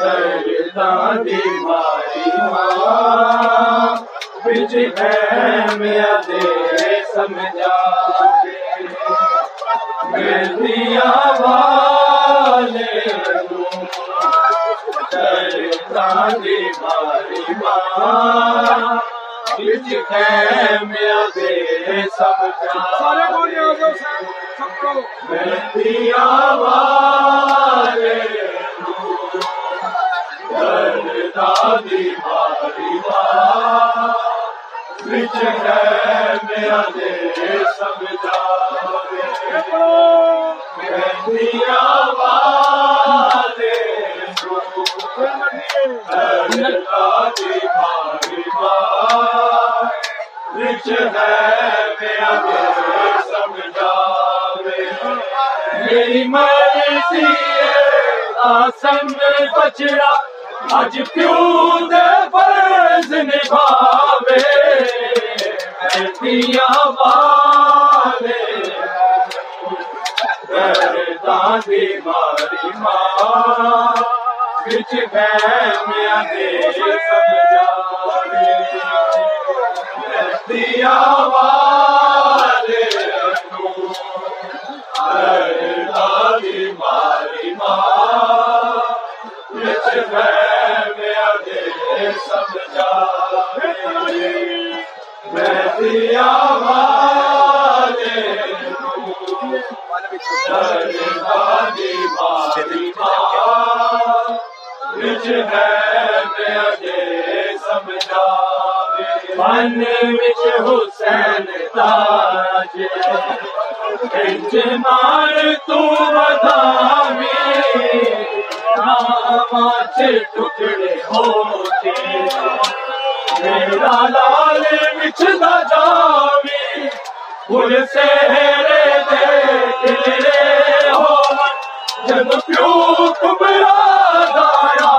دی ماری ماں بچ ہے میرا دے سمجھا میں دیا والے دی ماری ماں بچ ہے میرا دے سمجھا میں دیا والے بچ ہے میرا دے سمجھا والے بچ ہے میرا دے سمجھا۔ میری مرضی آسن بچڑا اج پیو دے فرض نبھاوے دیا والے۔ دادی ماری ماں بچ گیا دے سمجھاوے دیا۔ دے سمجھا میں دیا والے دادی ماری ماں بچ ہے دے سمجھا من وچ حسین تاج انجمار تو بدامی میرا لال وچ جاوی پھول سے رے دے تیرے ہو جب پیو کبرا دایا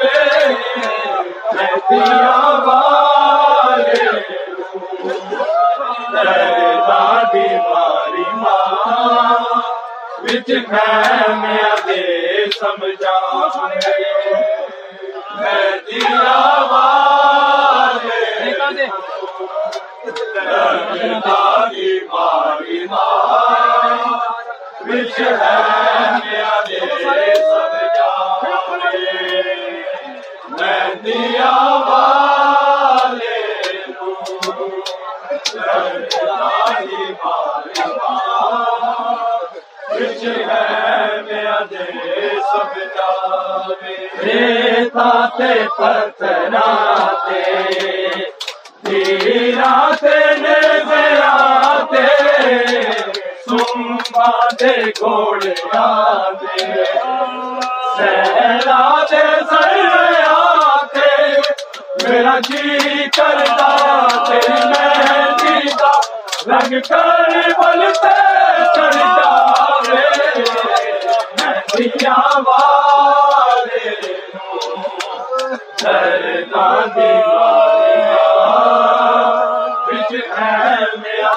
وے میں دیا والے۔ دادی ماری ماں بچ میں دے سمجھا میں دادی ماری دے دے جی کرتا، تیری مہندی کا رنگ کر بلتے چڑھ جاوے مہندیاں والے دردا دیواریاں بچ ہے میرا